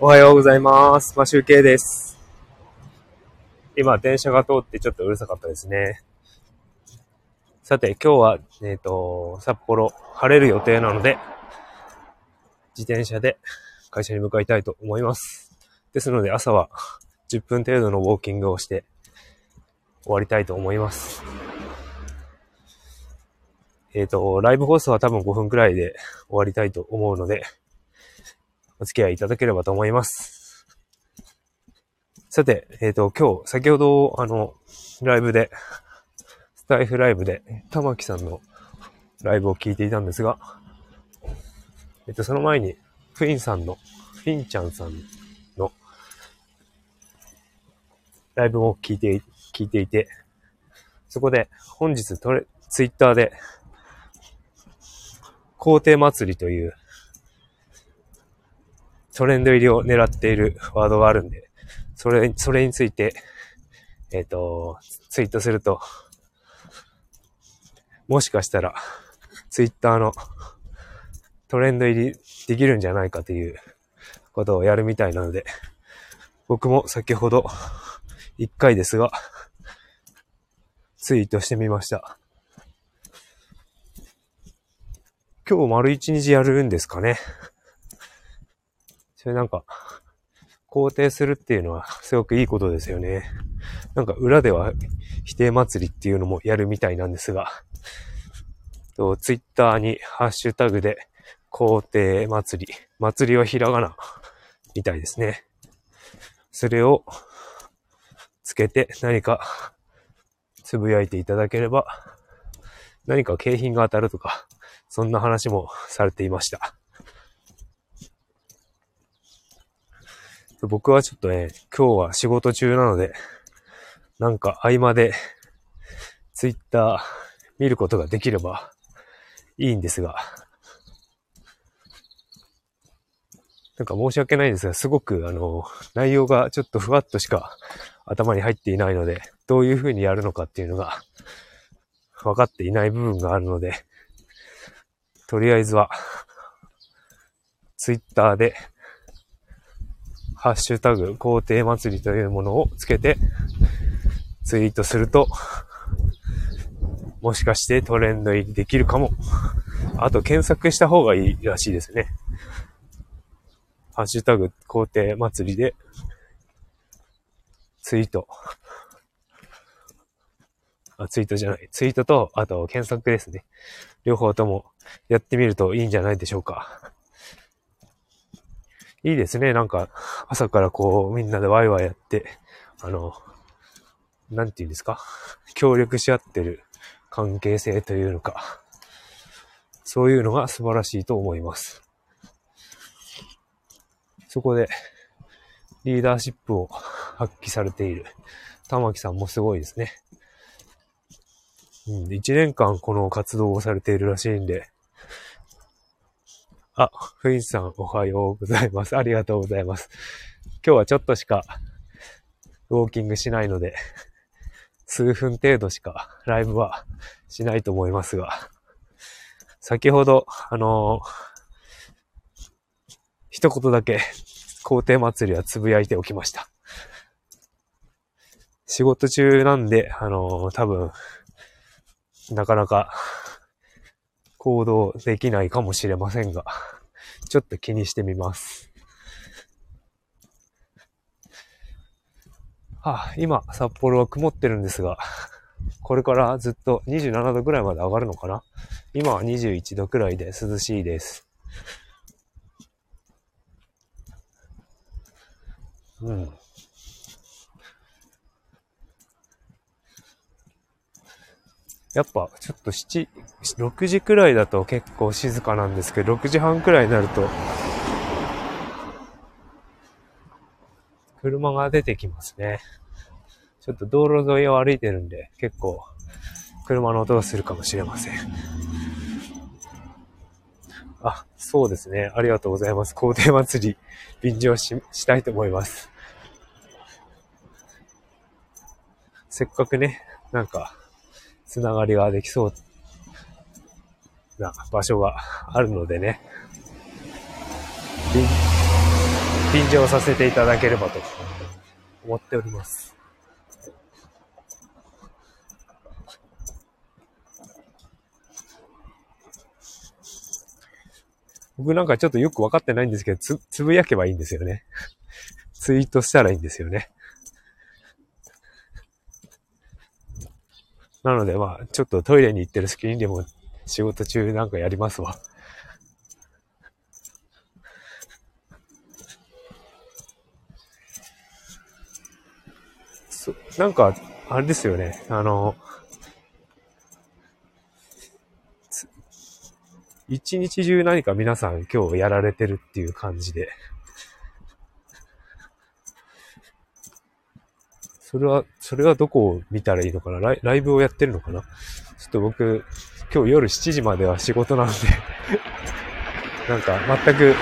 おはようございます。マシュウケイです。今、電車が通ってちょっとうるさかったですね。さて、今日は、えっ、と、札幌、晴れる予定なので、自転車で会社に向かいたいと思います。ですので、朝は10分程度のウォーキングをして終わりたいと思います。えっ、と、ライブ放送は多分5分くらいで終わりたいと思うので、お付き合いいただければと思います。さて、えっ、と、今日、先ほど、あの、ライブで、スタイフライブで、玉木さんのライブを聞いていたんですが、えっ、と、その前に、フィンさんの、フィンちゃんさんの、ライブを聞いて、聞いていて、そこで、本日トレ、ツイッターで、皇帝祭りという、トレンド入りを狙っている ワードがあるんで、それ、それについて、えっ、と、ツイートすると、もしかしたら、ツイッターのトレンド入りできるんじゃないかということをやるみたいなので、僕も先ほど、一回ですが、ツイートしてみました。今日丸一日やるんですかね。それなんか、肯定するっていうのはすごくいいことですよね。なんか裏では否定祭りっていうのもやるみたいなんですが、とツイッターにハッシュタグで肯定祭り、祭りはひらがなみたいですね。それをつけて何かつぶやいていただければ、何か景品が当たるとか、そんな話もされていました。僕はちょっとね、今日は仕事中なので、なんか合間でツイッター見ることができればいいんですが、なんか申し訳ないんですが、すごくあの、内容がちょっとふわっとしか頭に入っていないので、どういう風にやるのかっていうのが分かっていない部分があるので、とりあえずは、ツイッターで、ハッシュタグ、皇帝祭りというものをつけて、ツイートすると、もしかしてトレンド入りできるかも。あと、検索した方がいいらしいですね。ハッシュタグ、皇帝祭りで、ツイート。あ、ツイートじゃない。ツイートと、あと、検索ですね。両方ともやってみるといいんじゃないでしょうか。いいですね。なんか、朝からこう、みんなでワイワイやって、あの、なんて言うんですか？協力し合ってる関係性というのか。そういうのが素晴らしいと思います。そこで、リーダーシップを発揮されている玉木さんもすごいですね。うん、1年間この活動をされているらしいんで、あ、フインさんおはようございます。ありがとうございます。今日はちょっとしかウォーキングしないので、数分程度しかライブはしないと思いますが、先ほど、あの一言だけ皇帝祭りはつぶやいておきました。仕事中なんで、あの多分、なかなか行動できないかもしれませんが、ちょっと気にしてみます。はあ、今、札幌は曇ってるんですが、これからずっと27度ぐらいまで上がるのかな？今は21度くらいで涼しいです。うん。やっぱちょっと7、6時くらいだと結構静かなんですけど、6時半くらいになると、車が出てきますね。ちょっと道路沿いを歩いてるんで、結構車の音がするかもしれません。あ、そうですね。ありがとうございます。皇帝祭り、便乗し、したいと思います。せっかくね、なんか、つながりができそうな場所があるのでね。便乗させていただければと思っております。僕なんかちょっとよくわかってないんですけど、つ、つぶやけばいいんですよね。ツイートしたらいいんですよね。なのでまあ、ちょっとトイレに行ってる隙にでも仕事中なんかやりますわ。そ、なんか、あれですよね。あの、一日中何か皆さん今日やられてるっていう感じで。それは、それはどこを見たらいいのかな？ライライブをやってるのかな？ちょっと僕、今日夜7時までは仕事なんで なんか全く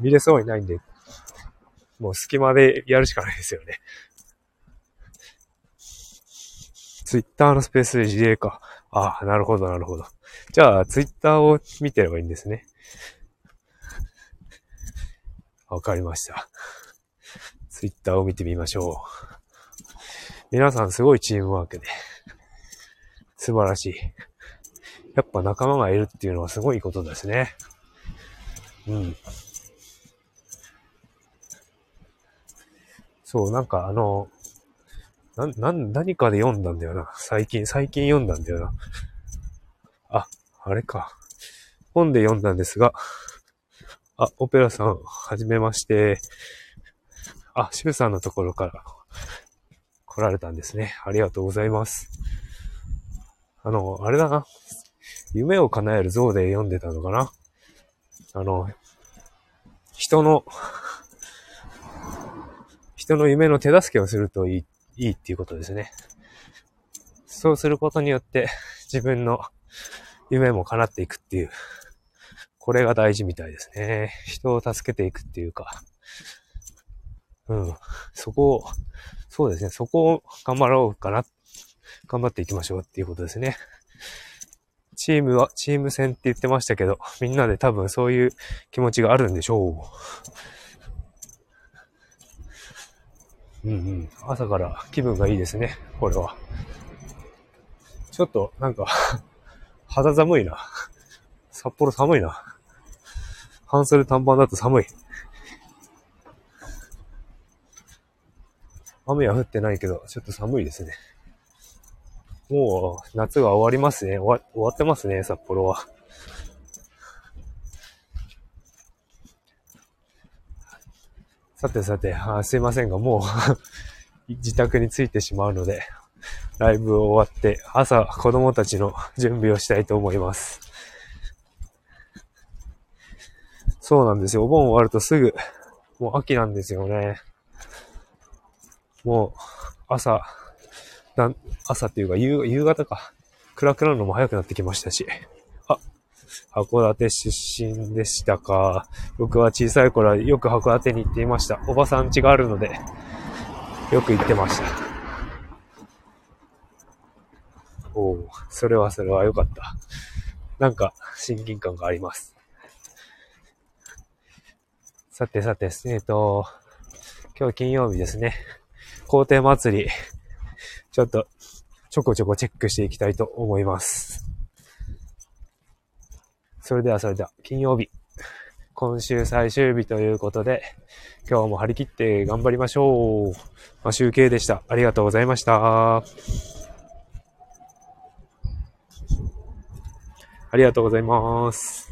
見れそうにないんで、もう隙間でやるしかないですよね。ツイッターのスペースで自衛か。ああ、なるほど、なるほど。じゃあ、ツイッターを見てればいいんですね。わかりました。ツイッターを見てみましょう。皆さんすごいチームワークで。素晴らしい。やっぱ仲間がいるっていうのはすごいことですね。うん。そう、なんかあの、な、な、何かで読んだんだよな。最近、最近読んだんだよな。あ、あれか。本で読んだんですが、あ、オペラさん、はじめまして。あ、シュさんのところから来られたんですね。ありがとうございます。あの、あれだな。夢を叶える像で読んでたのかな。あの、人の、人の夢の手助けをするといい、いいっていうことですね。そうすることによって自分の夢も叶っていくっていう、これが大事みたいですね。人を助けていくっていうか、うん。そこを、そうですね。そこを頑張ろうかな。頑張っていきましょうっていうことですね。チームは、チーム戦って言ってましたけど、みんなで多分そういう気持ちがあるんでしょう。うんうん。朝から気分がいいですね。これは。ちょっと、なんか肌寒いな。札幌寒いな。半袖短パンだと寒い。雨は降ってないけど、ちょっと寒いですね。もう、夏が終わりますね。終わ終わってますね、札幌は。さてさて、あすいませんが、もう 自宅に着いてしまうので、ライブを終わって、朝子供たちの準備をしたいと思います。そうなんですよ。お盆終わるとすぐ、もう秋なんですよね。もう、朝、な朝っていうか夕、夕方か。暗くなるのも早くなってきましたし。あ、函館出身でしたか。僕は小さい頃はよく函館に行っていました。おばさん家があるので、よく行ってました。おお、それはそれは良かった。なんか、親近感があります。さてさて、えっ、と、今日金曜日ですね。皇帝祭り、ちょっとちょこちょこチェックしていきたいと思います。それではそれでは、金曜日、今週最終日ということで、今日も張り切って頑張りましょう。まあ、集計でした。ありがとうございました。ありがとうございます。